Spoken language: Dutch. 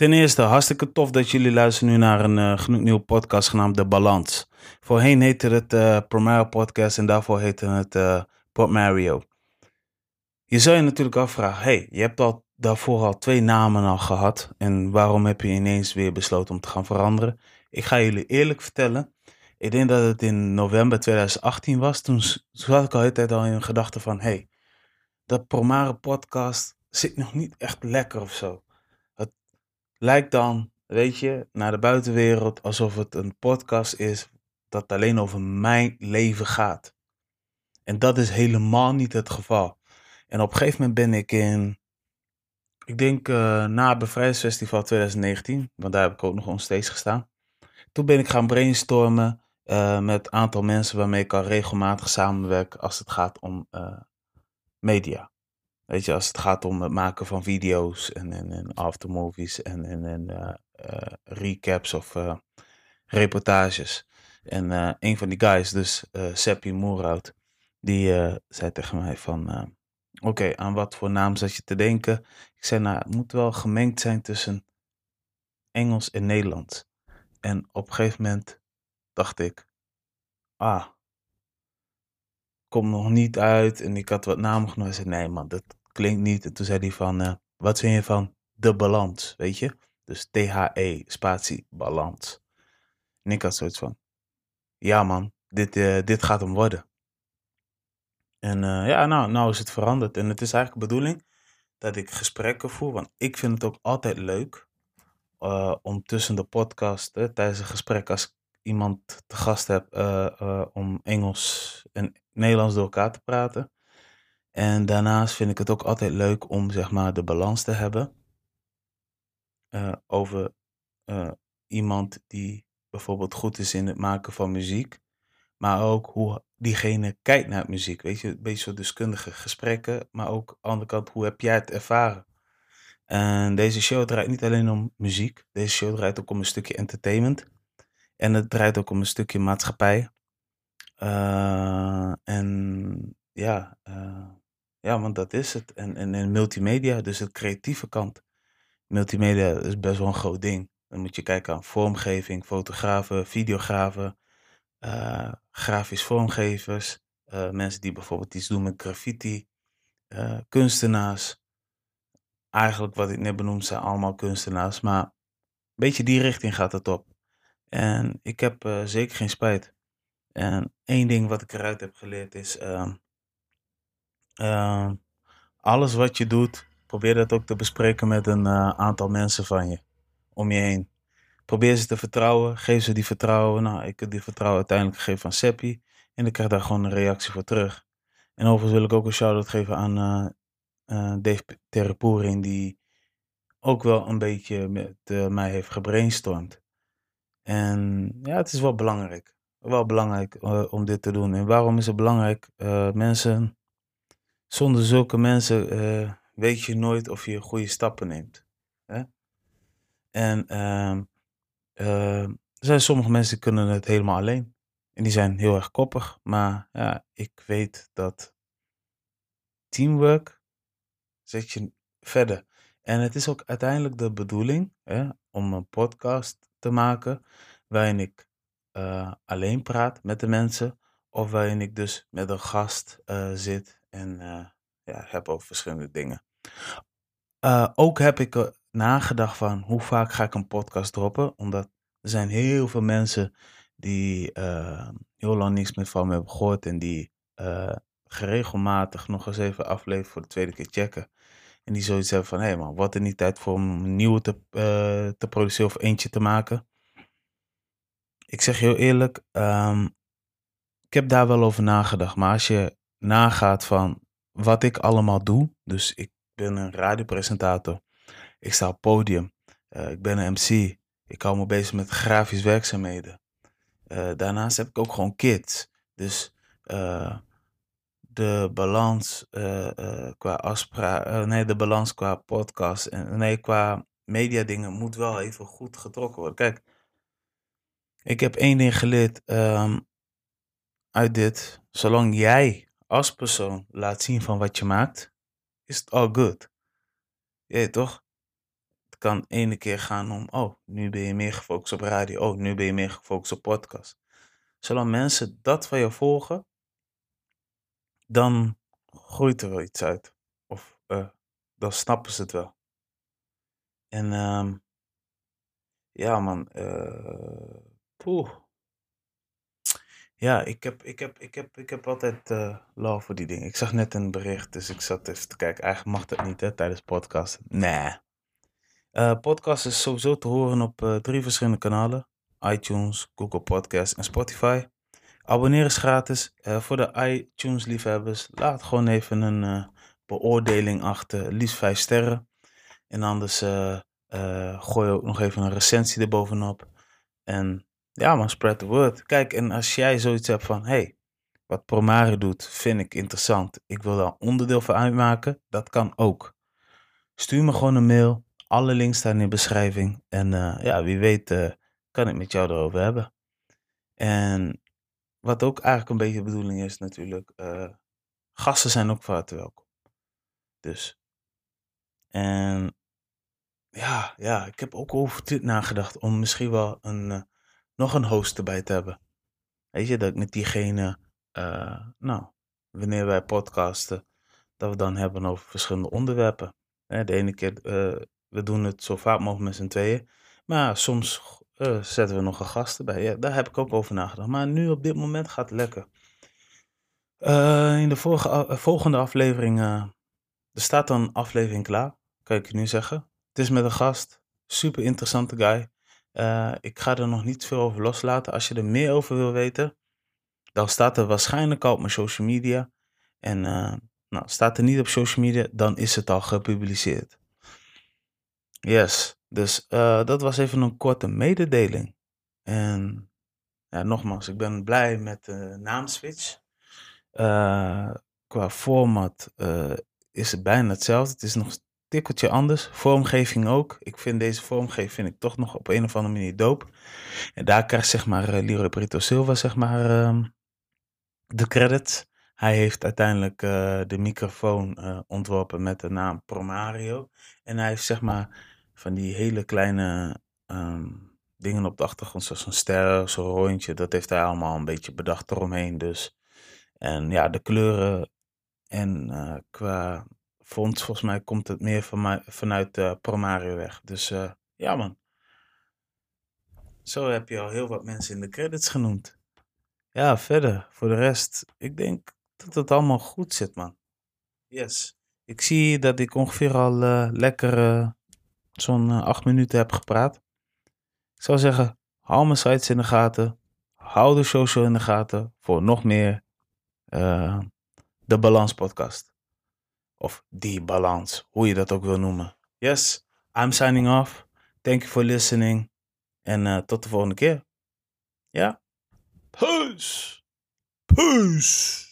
Ten eerste, hartstikke tof dat jullie luisteren nu naar een uh, nieuwe podcast genaamd De Balans. Voorheen heette het uh, Podcast en daarvoor heette het uh, Port Mario. Je zou je natuurlijk afvragen, hey, je hebt al daarvoor al twee namen al gehad en waarom heb je ineens weer besloten om te gaan veranderen? Ik ga jullie eerlijk vertellen, ik denk dat het in november 2018 was, toen, had ik al de tijd al in gedachten van, hey, dat Promare Podcast zit nog niet echt lekker of zo lijkt dan, weet je, naar de buitenwereld alsof het een podcast is dat alleen over mijn leven gaat. En dat is helemaal niet het geval. En op een gegeven moment ben ik in, ik denk uh, na het Bevrijdingsfestival 2019, want daar heb ik ook nog onsteeds gestaan. Toen ben ik gaan brainstormen uh, met een aantal mensen waarmee ik al regelmatig samenwerk als het gaat om uh, media. Weet je, als het gaat om het maken van video's en, en, en aftermovies en, en, en uh, uh, recaps of uh, reportages. En een van die guys, dus Seppi Moerhout, die zei tegen mij van... Oké, aan wat voor naam zat je te denken? Ik zei, nou, het moet wel gemengd zijn tussen Engels en Nederlands. En op een gegeven moment dacht ik, ah, kom nog niet uit. En ik had wat namen genomen. Ik zei, nee man, dat klinkt niet. En toen zei hij van, uh, wat vind je van de balans, weet je? Dus T-H-E, spatie, balans. En ik had zoiets van, ja man, dit, uh, dit gaat hem worden. En uh, ja, nou, nou is het veranderd. En het is eigenlijk de bedoeling dat ik gesprekken voer. Want ik vind het ook altijd leuk om tussen de podcast, tijdens een gesprek, als ik iemand te gast heb, om Engels en Nederlands door elkaar te praten. En daarnaast vind ik het ook altijd leuk om zeg maar de balans te hebben uh, over uh, iemand die bijvoorbeeld goed is in het maken van muziek, maar ook hoe diegene kijkt naar muziek. Weet je, een beetje zo deskundige gesprekken, maar ook aan de andere kant, hoe heb jij het ervaren? En deze show draait niet alleen om muziek, deze show draait ook om een stukje entertainment. En het draait ook om een stukje maatschappij. Uh, en ja, ja, want dat is het. En, en, multimedia, dus de creatieve kant. Multimedia is best wel een groot ding. Dan moet je kijken aan vormgeving, fotografen, videografen, uh, grafisch vormgevers, uh, mensen die bijvoorbeeld iets doen met graffiti, uh, kunstenaars. Eigenlijk wat ik net benoemd zijn allemaal kunstenaars, maar een beetje die richting gaat het op. En ik heb zeker geen spijt. En één ding wat ik eruit heb geleerd is, ehm, uh, alles wat je doet, probeer dat ook te bespreken met een uh, aantal mensen van je, om je heen. Probeer ze te vertrouwen, geef ze die vertrouwen. Nou, ik heb die vertrouwen uiteindelijk gegeven aan Seppi en ik krijg daar gewoon een reactie voor terug. En overigens wil ik ook een shout-out geven aan uh, Dave Terrepoering, die ook wel een beetje met mij heeft gebrainstormd. En ja, het is wel belangrijk. Wel belangrijk om dit te doen. En waarom is het belangrijk? mensen zonder zulke mensen uh, weet je nooit of je goede stappen neemt. Hè? En uh, uh, er zijn sommige mensen die kunnen het helemaal alleen. En die zijn heel erg koppig. Maar ja, ik weet dat teamwork zet je verder. En het is ook uiteindelijk de bedoeling hè, om een podcast te maken waarin ik uh, alleen praat met de mensen. Of waarin ik dus met een gast zit en uh, ja, heb over verschillende dingen. Uh, ook heb ik nagedacht van hoe vaak ga ik een podcast droppen. Omdat er zijn heel veel mensen die heel lang niks meer van me hebben gehoord. En die geregelmatig nog eens even afleveren voor de tweede keer checken. En die zoiets hebben van, hé hey man, wat er niet tijd voor om een nieuwe te, te produceren of eentje te maken. Ik zeg heel eerlijk, um, ik heb daar wel over nagedacht. Maar als je nagaat van wat ik allemaal doe. Dus ik ben een radiopresentator. Ik sta op podium. Uh, ik ben een MC. Ik hou me bezig met grafisch werkzaamheden. Uh, daarnaast heb ik ook gewoon kids. Dus uh, de balans qua afspraak, nee, de balans qua podcast en nee, qua media dingen moet wel even goed getrokken worden. Kijk, ik heb één ding geleerd um, uit dit. Zolang jij als persoon laat zien van wat je maakt, is het all good. Je toch? kan ene keer gaan om, oh, nu ben je meer gefocust op radio. Oh, nu ben je meer gefocust op podcast. Zolang mensen dat van je volgen, dan groeit er wel iets uit. Of uh, dan snappen ze het wel. En um, ja, man. Uh, poeh. Ja, ik heb, ik heb, ik heb, ik heb altijd uh, love voor die dingen. Ik zag net een bericht, dus ik zat even te kijken. Eigenlijk mag dat niet, hè, tijdens podcast. Nee. Uh, podcast is sowieso te horen op uh, drie verschillende kanalen. iTunes, Google Podcast en Spotify. Abonneren is gratis. Uh, voor de iTunes liefhebbers, laat gewoon even een beoordeling achter. Liefst vijf sterren. En anders gooi ook nog even een recensie erbovenop. En ja man, spread the word. Kijk, en als jij zoiets hebt van, hey, wat Promare doet, vind ik interessant. Ik wil daar onderdeel van uitmaken. Dat kan ook. Stuur me gewoon een mail. Alle links staan in de beschrijving. En uh, ja, wie weet uh, kan ik met jou erover hebben. En wat ook eigenlijk een beetje de bedoeling is natuurlijk. Uh, gasten zijn ook van welkom. Dus. En ja, ja, ik heb ook over dit nagedacht om misschien wel een nog een host erbij te hebben. Weet je, dat ik met diegene, uh, nou, wanneer wij podcasten, dat we dan hebben over verschillende onderwerpen. de ene keer, uh, we doen het zo vaak mogelijk met z'n tweeën. Maar soms uh, zetten we nog een gast erbij. Ja, daar heb ik ook over nagedacht. Maar nu op dit moment gaat het lekker. in de volgende aflevering, er staat dan een aflevering klaar, kan ik je nu zeggen. Het is met een gast, super interessante guy. Uh, ik ga er nog niet veel over loslaten. Als je er meer over wil weten, dan staat er waarschijnlijk al op mijn social media. En uh, nou, staat er niet op social media, dan is het al gepubliceerd. Yes, dus uh, dat was even een korte mededeling. En ja, nogmaals, ik ben blij met de naamswitch. qua format is het bijna hetzelfde. Het is nog tikkeltje anders. Vormgeving ook. Ik vind deze vormgeving vind ik toch nog op een of andere manier dope. En daar krijgt zeg maar uh, Leroy Brito Silva zeg maar uh, de credits. Hij heeft uiteindelijk uh, de microfoon uh, ontworpen met de naam Promario. En hij heeft zeg maar van die hele kleine um, dingen op de achtergrond, zoals een ster, zo'n rondje. Dat heeft hij allemaal een beetje bedacht eromheen. Dus. En ja, de kleuren en qua vond, volgens mij komt het meer van mij, vanuit uh, Promario weg. Dus uh, ja man. Zo heb je al heel wat mensen in de credits genoemd. Ja, verder, voor de rest, ik denk dat het allemaal goed zit man. Yes. Ik zie dat ik ongeveer al uh, lekker zo'n acht minuten heb gepraat. Ik zou zeggen, hou mijn sites in de gaten. Hou de social in de gaten voor nog meer de Balans podcast. Of die balans, hoe je dat ook wil noemen. Yes, I'm signing off. Thank you for listening. En uh, tot de volgende keer. Ja? Peace. Peace.